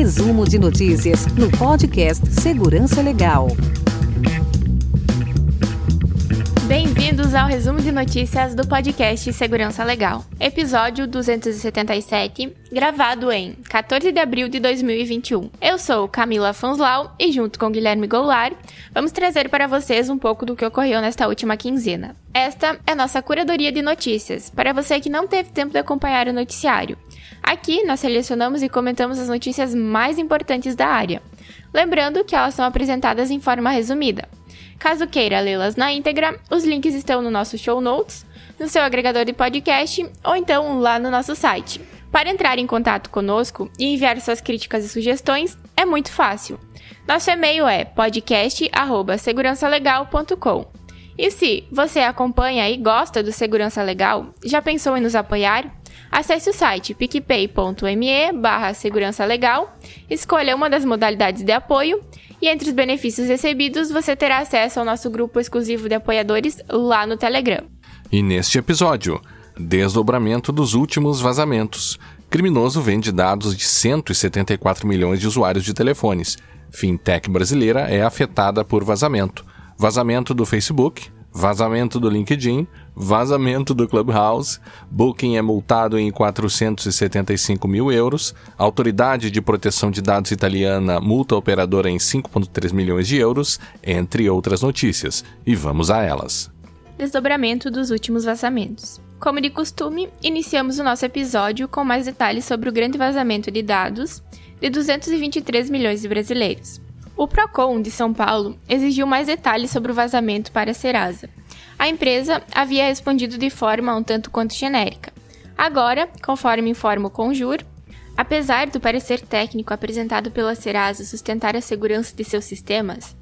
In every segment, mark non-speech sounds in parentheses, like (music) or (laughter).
Resumo de notícias no podcast Segurança Legal. Bem-vindos ao resumo de notícias do podcast Segurança Legal, episódio 277, gravado em 14 de abril de 2021. Eu sou Camila Fonslau e, junto com Guilherme Goulart, vamos trazer para vocês um pouco do que ocorreu nesta última quinzena. Esta é nossa curadoria de notícias, para você que não teve tempo de acompanhar o noticiário. Aqui nós selecionamos e comentamos as notícias mais importantes da área, lembrando que elas são apresentadas em forma resumida. Caso queira lê-las na íntegra, os links estão no nosso show notes, no seu agregador de podcast ou então lá no nosso site. Para entrar em contato conosco e enviar suas críticas e sugestões, é muito fácil. Nosso e-mail é podcast@segurançalegal.com. E se você acompanha e gosta do Segurança Legal, já pensou em nos apoiar? Acesse o site picpay.me barra segurança legal, escolha uma das modalidades de apoio e entre os benefícios recebidos, você terá acesso ao nosso grupo exclusivo de apoiadores lá no Telegram. E neste episódio, desdobramento dos últimos vazamentos. Criminoso vende dados de 174 milhões de usuários de telefones. Fintech brasileira é afetada por vazamento. Vazamento do Facebook, vazamento do LinkedIn, vazamento do Clubhouse, Booking é multado em 475 mil euros, Autoridade de Proteção de Dados italiana multa a operadora em 5,3 milhões de euros, entre outras notícias. E vamos a elas. Desdobramento dos últimos vazamentos. Como de costume, iniciamos o nosso episódio com mais detalhes sobre o grande vazamento de dados de 223 milhões de brasileiros. O Procon de São Paulo exigiu mais detalhes sobre o vazamento para a Serasa. A empresa havia respondido de forma um tanto quanto genérica. Agora, conforme informa o Conjur, apesar do parecer técnico apresentado pela Serasa sustentar a segurança de seus sistemas,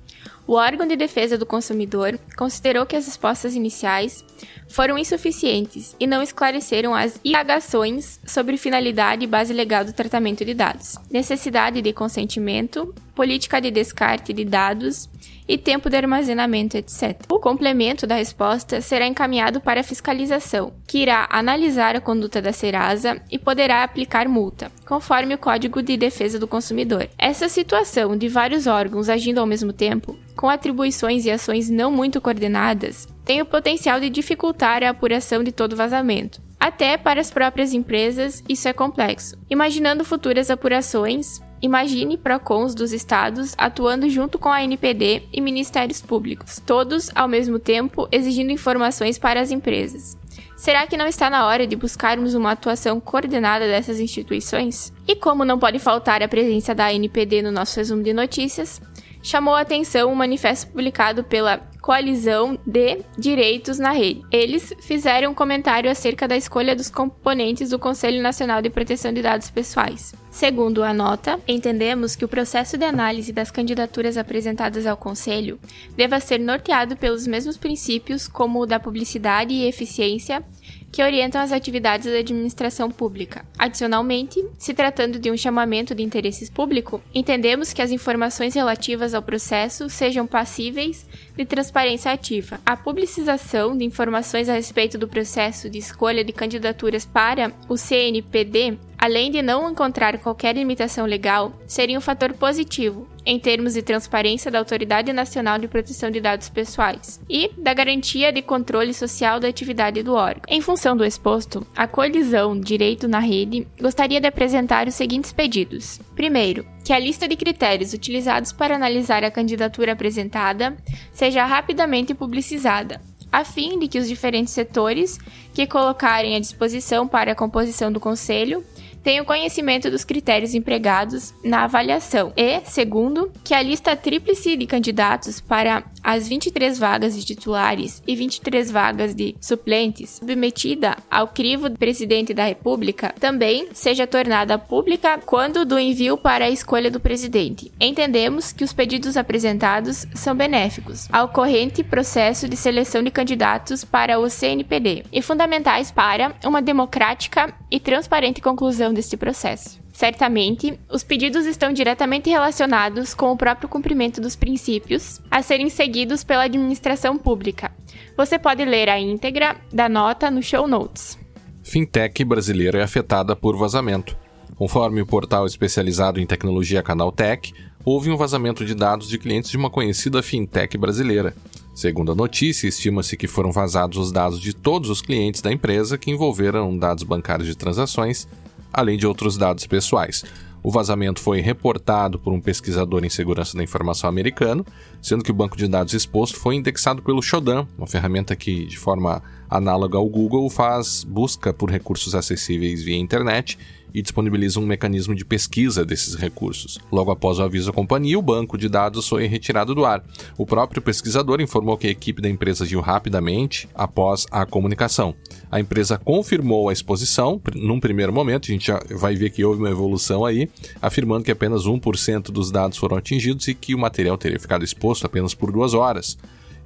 o órgão de defesa do consumidor considerou que as respostas iniciais foram insuficientes e não esclareceram as indagações sobre finalidade e base legal do tratamento de dados, necessidade de consentimento, política de descarte de dados e tempo de armazenamento, etc. O complemento da resposta será encaminhado para a fiscalização, que irá analisar a conduta da Serasa e poderá aplicar multa, conforme o Código de Defesa do Consumidor. Essa situação de vários órgãos agindo ao mesmo tempo, com atribuições e ações não muito coordenadas, tem o potencial de dificultar a apuração de todo vazamento. Até para as próprias empresas, isso é complexo. Imaginando futuras apurações, Imagine PROCONs dos estados atuando junto com a NPD e ministérios públicos, todos ao mesmo tempo exigindo informações para as empresas. Será que não está na hora de buscarmos uma atuação coordenada dessas instituições? E como não pode faltar a presença da NPD no nosso resumo de notícias, chamou a atenção um manifesto publicado pela Coalizão de Direitos na Rede. Eles fizeram um comentário acerca da escolha dos componentes do Conselho Nacional de Proteção de Dados Pessoais. Segundo a nota, entendemos que o processo de análise das candidaturas apresentadas ao Conselho deva ser norteado pelos mesmos princípios como o da publicidade e eficiência que orientam as atividades da administração pública. Adicionalmente, se tratando de um chamamento de interesses público, entendemos que as informações relativas ao processo sejam passíveis de transparência ativa. A publicização de informações a respeito do processo de escolha de candidaturas para o CNPD além de não encontrar qualquer limitação legal, seria um fator positivo em termos de transparência da Autoridade Nacional de Proteção de Dados Pessoais e da garantia de controle social da atividade do órgão. Em função do exposto, a colisão Direito na Rede gostaria de apresentar os seguintes pedidos. Primeiro, que a lista de critérios utilizados para analisar a candidatura apresentada seja rapidamente publicizada, a fim de que os diferentes setores que colocarem à disposição para a composição do conselho tenha conhecimento dos critérios empregados na avaliação e, segundo, que a lista tríplice de candidatos para as 23 vagas de titulares e 23 vagas de suplentes submetida ao crivo do presidente da República também seja tornada pública quando do envio para a escolha do presidente. Entendemos que os pedidos apresentados são benéficos ao corrente processo de seleção de candidatos para o CNPD e fundamentais para uma democrática e transparente conclusão deste processo. Certamente, os pedidos estão diretamente relacionados com o próprio cumprimento dos princípios a serem seguidos pela administração pública. Você pode ler a íntegra da nota no show notes. Fintech brasileira é afetada por vazamento. Conforme o portal especializado em tecnologia Canaltech, houve um vazamento de dados de clientes de uma conhecida fintech brasileira. Segundo a notícia, estima-se que foram vazados os dados de todos os clientes da empresa que envolveram dados bancários de transações, além de outros dados pessoais. O vazamento foi reportado por um pesquisador em segurança da informação americano, sendo que o banco de dados exposto foi indexado pelo Shodan, uma ferramenta que, de forma análoga ao Google, faz busca por recursos acessíveis via internet e disponibiliza um mecanismo de pesquisa desses recursos. Logo após o aviso à companhia, o banco de dados foi retirado do ar. O próprio pesquisador informou que a equipe da empresa agiu rapidamente após a comunicação. A empresa confirmou a exposição, num primeiro momento, a gente já vai ver que houve uma evolução aí, afirmando que apenas 1% dos dados foram atingidos e que o material teria ficado exposto apenas por duas horas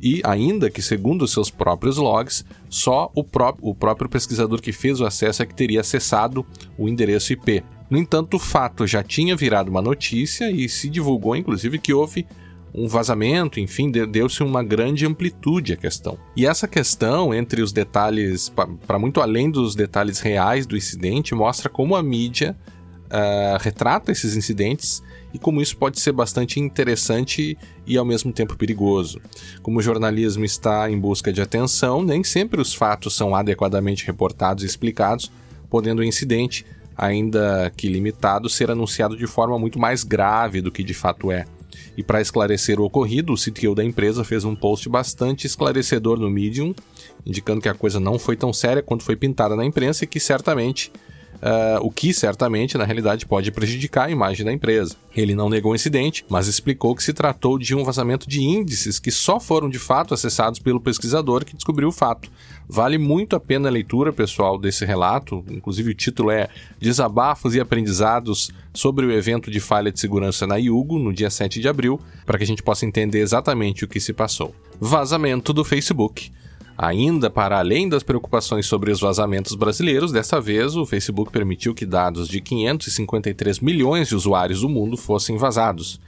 e ainda que, segundo seus próprios logs, só o, pró o próprio pesquisador que fez o acesso é que teria acessado o endereço IP. No entanto, o fato já tinha virado uma notícia e se divulgou, inclusive, que houve um vazamento, enfim, deu-se uma grande amplitude à questão. E essa questão, entre os detalhes, para muito além dos detalhes reais do incidente, mostra como a mídia uh, retrata esses incidentes e como isso pode ser bastante interessante e ao mesmo tempo perigoso. Como o jornalismo está em busca de atenção, nem sempre os fatos são adequadamente reportados e explicados, podendo o incidente, ainda que limitado, ser anunciado de forma muito mais grave do que de fato é. E para esclarecer o ocorrido, o CTO da empresa fez um post bastante esclarecedor no Medium, indicando que a coisa não foi tão séria quanto foi pintada na imprensa e que certamente uh, o que certamente, na realidade, pode prejudicar a imagem da empresa. Ele não negou o incidente, mas explicou que se tratou de um vazamento de índices que só foram de fato acessados pelo pesquisador que descobriu o fato. Vale muito a pena a leitura, pessoal, desse relato. Inclusive, o título é Desabafos e Aprendizados sobre o evento de falha de segurança na Yugo, no dia 7 de abril, para que a gente possa entender exatamente o que se passou. Vazamento do Facebook. Ainda para além das preocupações sobre os vazamentos brasileiros, dessa vez o Facebook permitiu que dados de 553 milhões de usuários do mundo fossem vazados,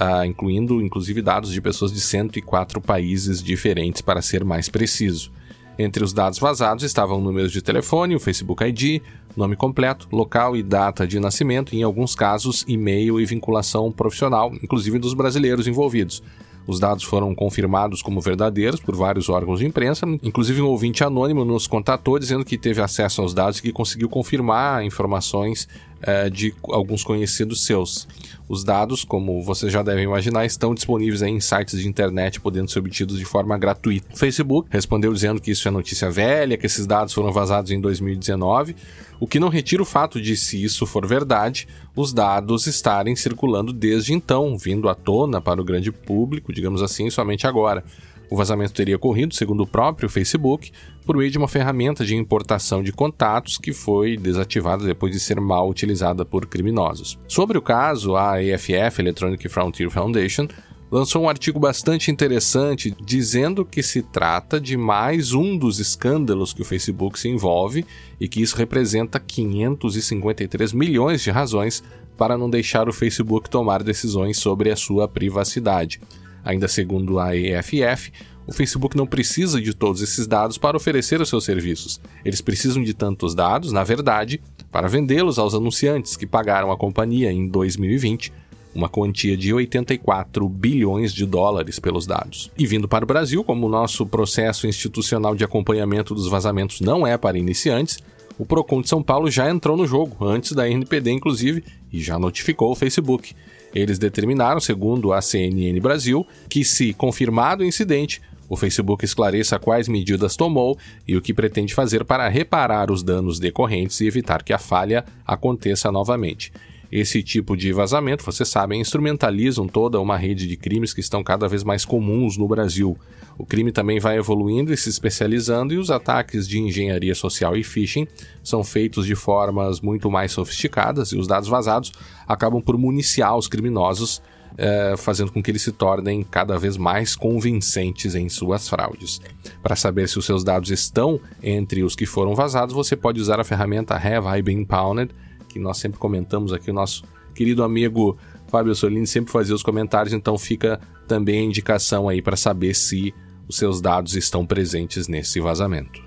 uh, incluindo inclusive dados de pessoas de 104 países diferentes, para ser mais preciso. Entre os dados vazados estavam números de telefone, o Facebook ID, nome completo, local e data de nascimento, e em alguns casos, e-mail e vinculação profissional, inclusive dos brasileiros envolvidos. Os dados foram confirmados como verdadeiros por vários órgãos de imprensa, inclusive um ouvinte anônimo nos contatou dizendo que teve acesso aos dados e que conseguiu confirmar informações é, de alguns conhecidos seus. Os dados, como vocês já devem imaginar, estão disponíveis em sites de internet, podendo ser obtidos de forma gratuita. O Facebook respondeu dizendo que isso é notícia velha, que esses dados foram vazados em 2019, o que não retira o fato de, se isso for verdade, os dados estarem circulando desde então, vindo à tona para o grande público, digamos assim, somente agora. O vazamento teria ocorrido, segundo o próprio Facebook, por meio de uma ferramenta de importação de contatos que foi desativada depois de ser mal utilizada por criminosos. Sobre o caso, a EFF, Electronic Frontier Foundation, lançou um artigo bastante interessante dizendo que se trata de mais um dos escândalos que o Facebook se envolve e que isso representa 553 milhões de razões para não deixar o Facebook tomar decisões sobre a sua privacidade. Ainda segundo a EFF, o Facebook não precisa de todos esses dados para oferecer os seus serviços. Eles precisam de tantos dados, na verdade, para vendê-los aos anunciantes que pagaram a companhia em 2020 uma quantia de 84 bilhões de dólares pelos dados. E vindo para o Brasil, como o nosso processo institucional de acompanhamento dos vazamentos não é para iniciantes, o Procon de São Paulo já entrou no jogo, antes da NPD inclusive, e já notificou o Facebook. Eles determinaram, segundo a CNN Brasil, que se confirmado o incidente, o Facebook esclareça quais medidas tomou e o que pretende fazer para reparar os danos decorrentes e evitar que a falha aconteça novamente. Esse tipo de vazamento, vocês sabem, instrumentalizam toda uma rede de crimes que estão cada vez mais comuns no Brasil. O crime também vai evoluindo e se especializando, e os ataques de engenharia social e phishing são feitos de formas muito mais sofisticadas, e os dados vazados acabam por municiar os criminosos, eh, fazendo com que eles se tornem cada vez mais convincentes em suas fraudes. Para saber se os seus dados estão entre os que foram vazados, você pode usar a ferramenta Have I Been Pounded? Que nós sempre comentamos aqui, o nosso querido amigo Fábio Solini sempre fazia os comentários, então fica também a indicação aí para saber se os seus dados estão presentes nesse vazamento.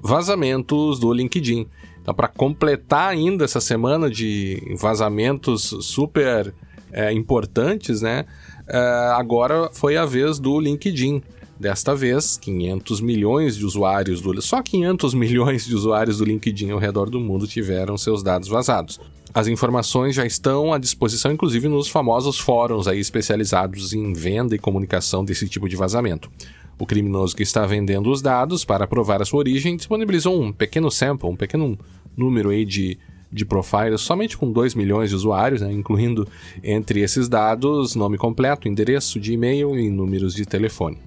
Vazamentos do LinkedIn. Então, para completar ainda essa semana de vazamentos super é, importantes, né? É, agora foi a vez do LinkedIn. Desta vez, 500 milhões de usuários do só 500 milhões de usuários do LinkedIn ao redor do mundo tiveram seus dados vazados. As informações já estão à disposição, inclusive nos famosos fóruns aí especializados em venda e comunicação desse tipo de vazamento. O criminoso que está vendendo os dados para provar a sua origem disponibilizou um pequeno sample, um pequeno número aí de, de profiles somente com 2 milhões de usuários, né, incluindo entre esses dados nome completo, endereço de e-mail e números de telefone.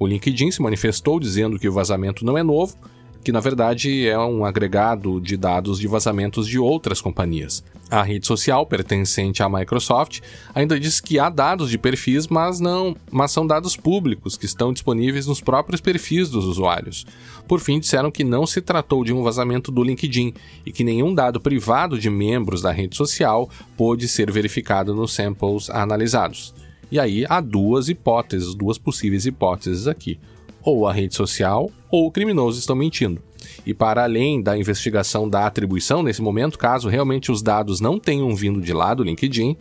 O LinkedIn se manifestou dizendo que o vazamento não é novo, que na verdade é um agregado de dados de vazamentos de outras companhias. A rede social pertencente à Microsoft ainda diz que há dados de perfis, mas não, mas são dados públicos que estão disponíveis nos próprios perfis dos usuários. Por fim, disseram que não se tratou de um vazamento do LinkedIn e que nenhum dado privado de membros da rede social pôde ser verificado nos samples analisados. E aí há duas hipóteses, duas possíveis hipóteses aqui. Ou a rede social ou o criminoso estão mentindo. E para além da investigação da atribuição nesse momento, caso realmente os dados não tenham vindo de lá do LinkedIn,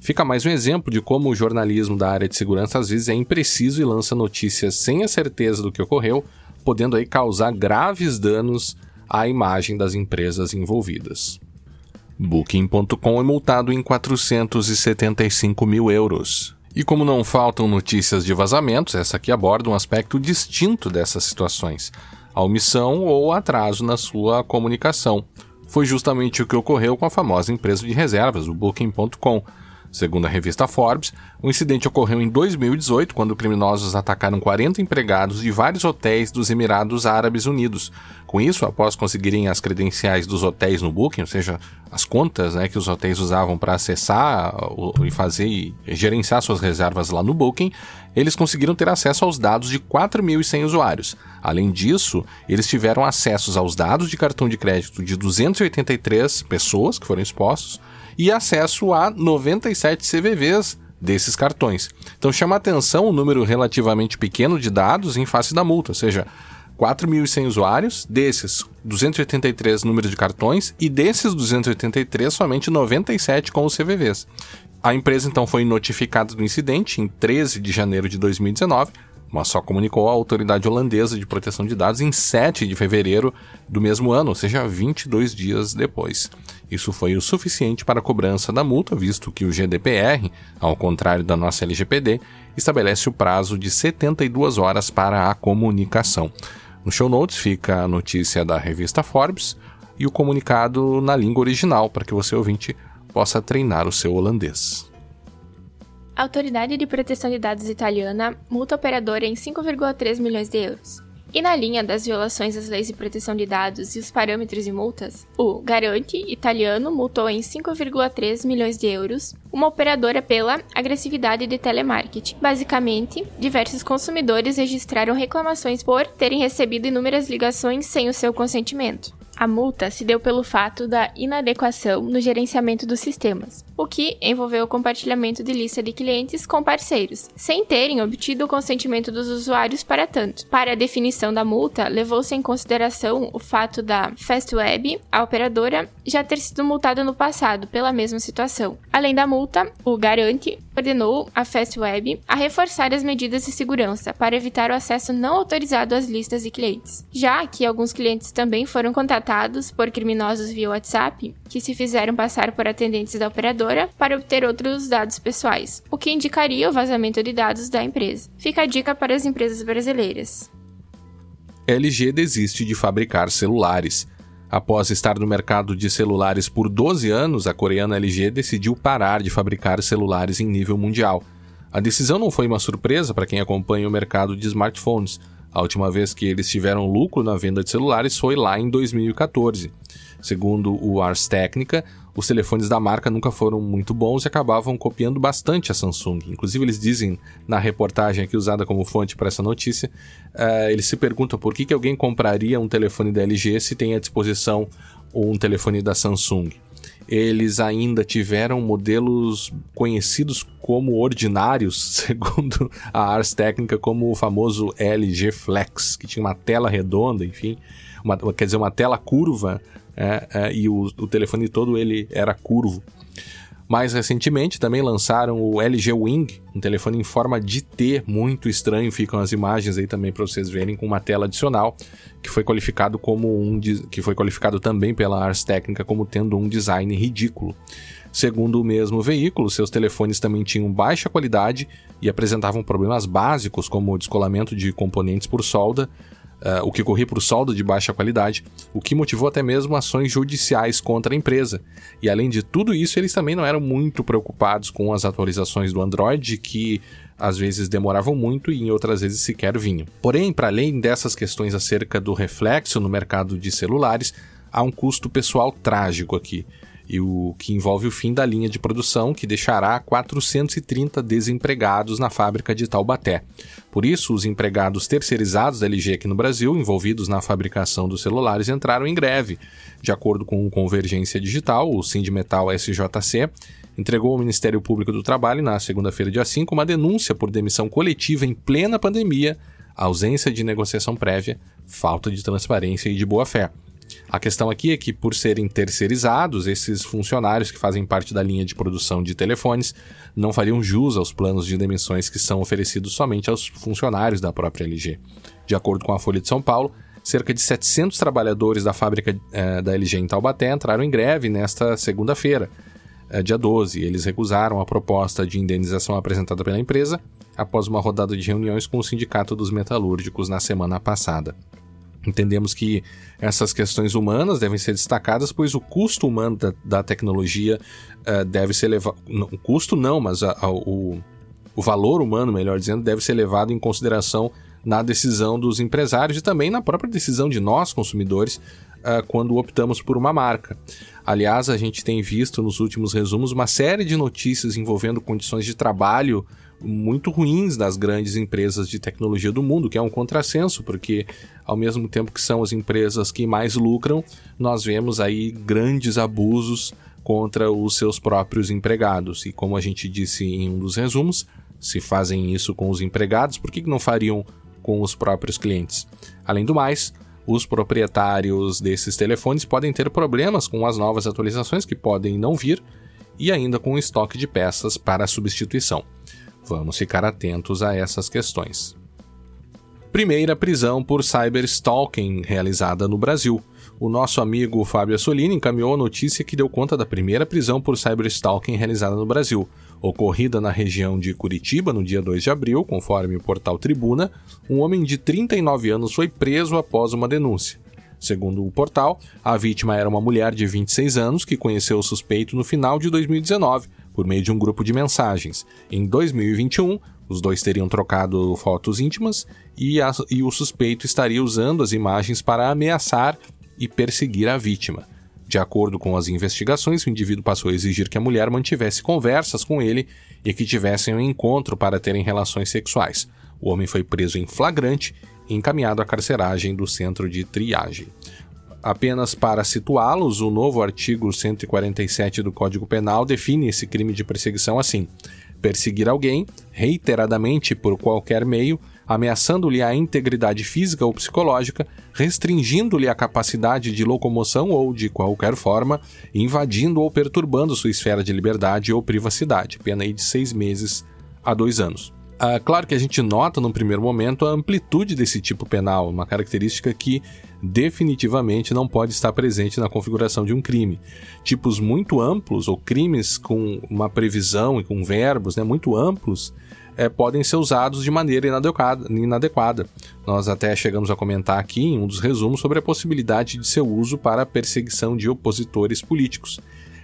fica mais um exemplo de como o jornalismo da área de segurança às vezes é impreciso e lança notícias sem a certeza do que ocorreu, podendo aí causar graves danos à imagem das empresas envolvidas. Booking.com é multado em 475 mil euros. E como não faltam notícias de vazamentos, essa aqui aborda um aspecto distinto dessas situações: a omissão ou atraso na sua comunicação. Foi justamente o que ocorreu com a famosa empresa de reservas, o Booking.com. Segundo a revista Forbes, o incidente ocorreu em 2018, quando criminosos atacaram 40 empregados de vários hotéis dos Emirados Árabes Unidos. Com isso, após conseguirem as credenciais dos hotéis no Booking, ou seja, as contas né, que os hotéis usavam para acessar e fazer e gerenciar suas reservas lá no Booking, eles conseguiram ter acesso aos dados de 4.100 usuários. Além disso, eles tiveram acesso aos dados de cartão de crédito de 283 pessoas que foram expostos e acesso a 97 CVVs desses cartões. Então chama atenção o número relativamente pequeno de dados em face da multa, ou seja, 4.100 usuários, desses 283 números de cartões e desses 283 somente 97 com os CVVs. A empresa então foi notificada do incidente em 13 de janeiro de 2019, mas só comunicou à autoridade holandesa de proteção de dados em 7 de fevereiro do mesmo ano, ou seja, 22 dias depois. Isso foi o suficiente para a cobrança da multa, visto que o GDPR, ao contrário da nossa LGPD, estabelece o prazo de 72 horas para a comunicação. No show notes fica a notícia da revista Forbes e o comunicado na língua original, para que você ouvinte possa treinar o seu holandês. A Autoridade de Proteção de Dados italiana multa a operadora em 5,3 milhões de euros. E na linha das violações às leis de proteção de dados e os parâmetros de multas, o Garante italiano multou em 5,3 milhões de euros uma operadora pela agressividade de telemarketing. Basicamente, diversos consumidores registraram reclamações por terem recebido inúmeras ligações sem o seu consentimento. A multa se deu pelo fato da inadequação no gerenciamento dos sistemas, o que envolveu o compartilhamento de lista de clientes com parceiros, sem terem obtido o consentimento dos usuários para tanto. Para a definição da multa, levou-se em consideração o fato da Fastweb, a operadora, já ter sido multada no passado pela mesma situação. Além da multa, o Garante ordenou a Fastweb a reforçar as medidas de segurança para evitar o acesso não autorizado às listas de clientes, já que alguns clientes também foram contatados por criminosos via WhatsApp que se fizeram passar por atendentes da operadora para obter outros dados pessoais, o que indicaria o vazamento de dados da empresa. Fica a dica para as empresas brasileiras. LG desiste de fabricar celulares. Após estar no mercado de celulares por 12 anos, a coreana LG decidiu parar de fabricar celulares em nível mundial. A decisão não foi uma surpresa para quem acompanha o mercado de smartphones a última vez que eles tiveram lucro na venda de celulares foi lá em 2014. Segundo o Ars Technica, os telefones da marca nunca foram muito bons e acabavam copiando bastante a Samsung. Inclusive, eles dizem na reportagem aqui usada como fonte para essa notícia, uh, se perguntam por que, que alguém compraria um telefone da LG se tem à disposição um telefone da Samsung eles ainda tiveram modelos conhecidos como ordinários, (laughs) segundo a Ars Técnica, como o famoso LG Flex, que tinha uma tela redonda, enfim, uma, quer dizer, uma tela curva é, é, e o, o telefone todo ele era curvo. Mais recentemente também lançaram o LG Wing, um telefone em forma de T, muito estranho, ficam as imagens aí também para vocês verem com uma tela adicional, que foi qualificado como um que foi qualificado também pela Ars Technica como tendo um design ridículo. Segundo o mesmo veículo, seus telefones também tinham baixa qualidade e apresentavam problemas básicos como descolamento de componentes por solda, uh, o que corria por solda de baixa qualidade, o que motivou até mesmo ações judiciais contra a empresa. E além de tudo isso, eles também não eram muito preocupados com as atualizações do Android, que às vezes demoravam muito e em outras vezes sequer vinham. Porém, para além dessas questões acerca do reflexo no mercado de celulares, há um custo pessoal trágico aqui e o que envolve o fim da linha de produção, que deixará 430 desempregados na fábrica de Taubaté. Por isso, os empregados terceirizados da LG aqui no Brasil, envolvidos na fabricação dos celulares, entraram em greve. De acordo com o Convergência Digital, o Sindimetal SJC entregou ao Ministério Público do Trabalho, na segunda-feira, dia 5, uma denúncia por demissão coletiva em plena pandemia, ausência de negociação prévia, falta de transparência e de boa-fé. A questão aqui é que, por serem terceirizados, esses funcionários que fazem parte da linha de produção de telefones não fariam jus aos planos de demissões que são oferecidos somente aos funcionários da própria LG. De acordo com a Folha de São Paulo, cerca de 700 trabalhadores da fábrica eh, da LG em Taubaté entraram em greve nesta segunda-feira, eh, dia 12. Eles recusaram a proposta de indenização apresentada pela empresa após uma rodada de reuniões com o Sindicato dos Metalúrgicos na semana passada. Entendemos que essas questões humanas devem ser destacadas, pois o custo humano da, da tecnologia uh, deve ser levado. O custo não, mas a, a, o, o valor humano, melhor dizendo, deve ser levado em consideração na decisão dos empresários e também na própria decisão de nós, consumidores, uh, quando optamos por uma marca. Aliás, a gente tem visto nos últimos resumos uma série de notícias envolvendo condições de trabalho muito ruins das grandes empresas de tecnologia do mundo, que é um contrassenso, porque ao mesmo tempo que são as empresas que mais lucram, nós vemos aí grandes abusos contra os seus próprios empregados. E como a gente disse em um dos resumos, se fazem isso com os empregados, por que não fariam com os próprios clientes? Além do mais, os proprietários desses telefones podem ter problemas com as novas atualizações que podem não vir e ainda com o estoque de peças para substituição. Vamos ficar atentos a essas questões. Primeira prisão por cyberstalking realizada no Brasil. O nosso amigo Fábio Assolini encaminhou a notícia que deu conta da primeira prisão por cyberstalking realizada no Brasil. Ocorrida na região de Curitiba no dia 2 de abril, conforme o portal Tribuna, um homem de 39 anos foi preso após uma denúncia. Segundo o portal, a vítima era uma mulher de 26 anos que conheceu o suspeito no final de 2019 por meio de um grupo de mensagens. Em 2021, os dois teriam trocado fotos íntimas e, a, e o suspeito estaria usando as imagens para ameaçar e perseguir a vítima. De acordo com as investigações, o indivíduo passou a exigir que a mulher mantivesse conversas com ele e que tivessem um encontro para terem relações sexuais. O homem foi preso em flagrante e encaminhado à carceragem do centro de triagem. Apenas para situá-los, o novo artigo 147 do Código Penal define esse crime de perseguição assim: perseguir alguém reiteradamente por qualquer meio, ameaçando-lhe a integridade física ou psicológica, restringindo-lhe a capacidade de locomoção ou, de qualquer forma, invadindo ou perturbando sua esfera de liberdade ou privacidade, pena aí de seis meses a dois anos. Ah, claro que a gente nota no primeiro momento a amplitude desse tipo penal, uma característica que definitivamente não pode estar presente na configuração de um crime. Tipos muito amplos ou crimes com uma previsão e com verbos né, muito amplos é, podem ser usados de maneira inadequada, inadequada. Nós até chegamos a comentar aqui em um dos resumos sobre a possibilidade de seu uso para a perseguição de opositores políticos.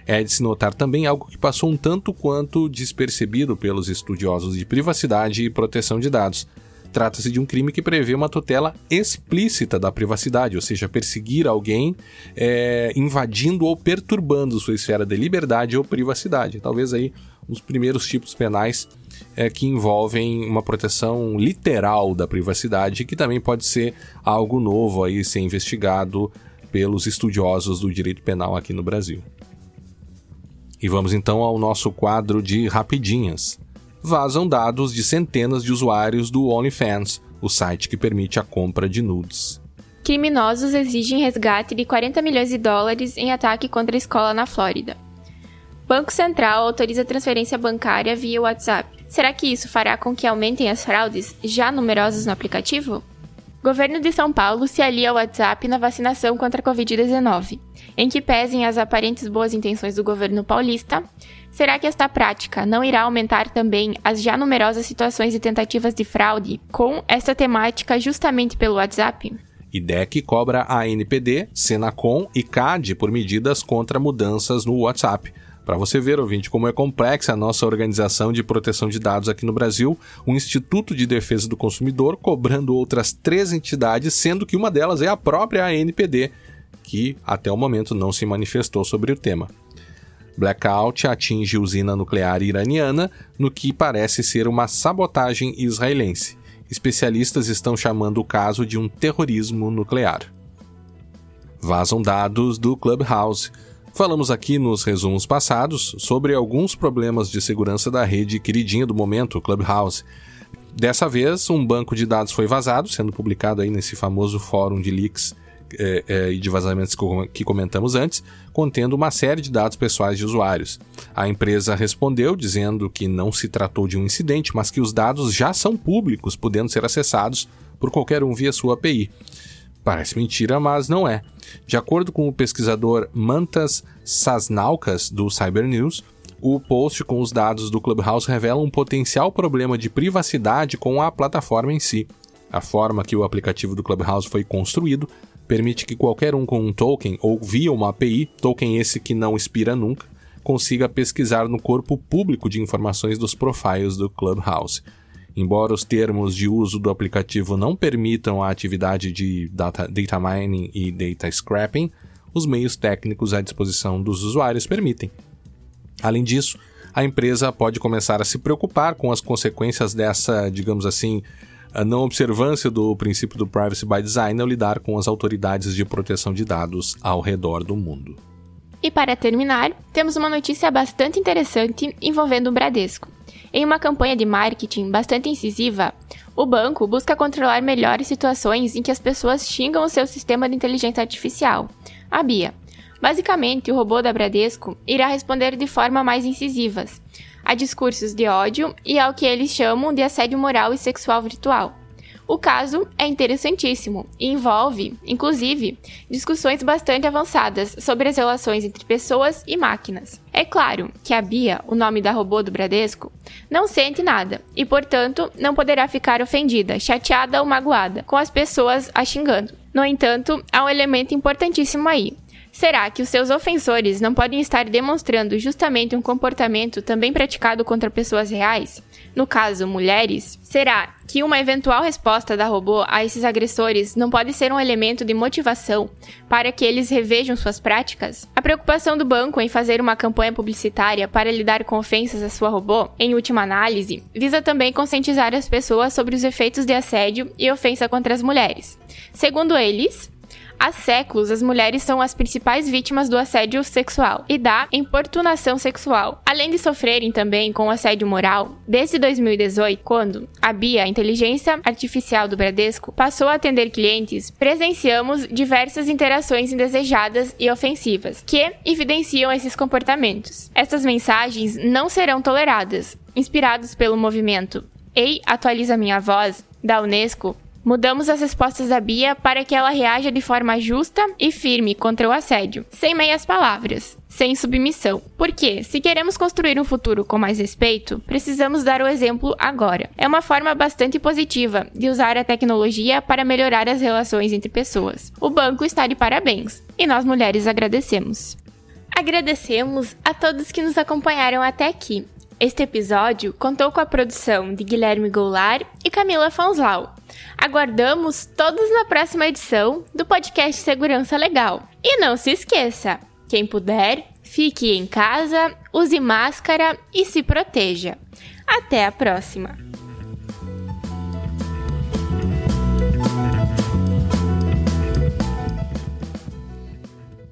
É de se notar também algo que passou um tanto quanto despercebido pelos estudiosos de privacidade e proteção de dados. Trata-se de um crime que prevê uma tutela explícita da privacidade, ou seja, perseguir alguém é, invadindo ou perturbando sua esfera de liberdade ou privacidade. Talvez aí os primeiros tipos penais é, que envolvem uma proteção literal da privacidade, que também pode ser algo novo aí ser investigado pelos estudiosos do direito penal aqui no Brasil. E vamos então ao nosso quadro de rapidinhas. Vazam dados de centenas de usuários do OnlyFans, o site que permite a compra de nudes. criminosos exigem resgate de 40 milhões de dólares em ataque contra a escola na Flórida. Banco Central autoriza transferência bancária via WhatsApp. Será que isso fará com que aumentem as fraudes já numerosas no aplicativo? Governo de São Paulo se alia ao WhatsApp na vacinação contra a Covid-19. Em que pesem as aparentes boas intenções do governo paulista, será que esta prática não irá aumentar também as já numerosas situações de tentativas de fraude com esta temática justamente pelo WhatsApp? IDEC cobra a ANPD, Senacom e CAD por medidas contra mudanças no WhatsApp. Para você ver, ouvinte, como é complexa a nossa organização de proteção de dados aqui no Brasil, o Instituto de Defesa do Consumidor cobrando outras três entidades, sendo que uma delas é a própria ANPD, que até o momento não se manifestou sobre o tema. Blackout atinge usina nuclear iraniana, no que parece ser uma sabotagem israelense especialistas estão chamando o caso de um terrorismo nuclear. Vazam dados do Clubhouse. Falamos aqui nos resumos passados sobre alguns problemas de segurança da rede queridinha do momento, Clubhouse. Dessa vez, um banco de dados foi vazado, sendo publicado aí nesse famoso fórum de leaks é, é, e de vazamentos que comentamos antes, contendo uma série de dados pessoais de usuários. A empresa respondeu dizendo que não se tratou de um incidente, mas que os dados já são públicos, podendo ser acessados por qualquer um via sua API. Parece mentira, mas não é. De acordo com o pesquisador Mantas Sasnaukas, do Cyber News, o post com os dados do Clubhouse revela um potencial problema de privacidade com a plataforma em si. A forma que o aplicativo do Clubhouse foi construído permite que qualquer um com um token ou via uma API, token esse que não expira nunca, consiga pesquisar no corpo público de informações dos profiles do Clubhouse. Embora os termos de uso do aplicativo não permitam a atividade de data, data mining e data scrapping, os meios técnicos à disposição dos usuários permitem. Além disso, a empresa pode começar a se preocupar com as consequências dessa, digamos assim, não observância do princípio do privacy by design ao lidar com as autoridades de proteção de dados ao redor do mundo. E para terminar, temos uma notícia bastante interessante envolvendo o Bradesco. Em uma campanha de marketing bastante incisiva, o banco busca controlar melhor situações em que as pessoas xingam o seu sistema de inteligência artificial, a BIA. Basicamente, o robô da Bradesco irá responder de forma mais incisivas, a discursos de ódio e ao que eles chamam de assédio moral e sexual virtual. O caso é interessantíssimo e envolve, inclusive, discussões bastante avançadas sobre as relações entre pessoas e máquinas. É claro que a Bia, o nome da robô do Bradesco, não sente nada e, portanto, não poderá ficar ofendida, chateada ou magoada com as pessoas a xingando. No entanto, há um elemento importantíssimo aí. Será que os seus ofensores não podem estar demonstrando justamente um comportamento também praticado contra pessoas reais? No caso, mulheres? Será que uma eventual resposta da robô a esses agressores não pode ser um elemento de motivação para que eles revejam suas práticas? A preocupação do banco em fazer uma campanha publicitária para lidar com ofensas à sua robô, em última análise, visa também conscientizar as pessoas sobre os efeitos de assédio e ofensa contra as mulheres. Segundo eles, Há séculos, as mulheres são as principais vítimas do assédio sexual e da importunação sexual, além de sofrerem também com o assédio moral. Desde 2018, quando a BIA, a inteligência artificial do Bradesco, passou a atender clientes, presenciamos diversas interações indesejadas e ofensivas que evidenciam esses comportamentos. Essas mensagens não serão toleradas. Inspirados pelo movimento Ei, atualiza minha voz, da Unesco, Mudamos as respostas da Bia para que ela reaja de forma justa e firme contra o assédio, sem meias palavras, sem submissão. Porque, se queremos construir um futuro com mais respeito, precisamos dar o exemplo agora. É uma forma bastante positiva de usar a tecnologia para melhorar as relações entre pessoas. O banco está de parabéns e nós mulheres agradecemos. Agradecemos a todos que nos acompanharam até aqui. Este episódio contou com a produção de Guilherme Goulart e Camila Fonslau. Aguardamos todos na próxima edição do podcast Segurança Legal. E não se esqueça: quem puder, fique em casa, use máscara e se proteja. Até a próxima!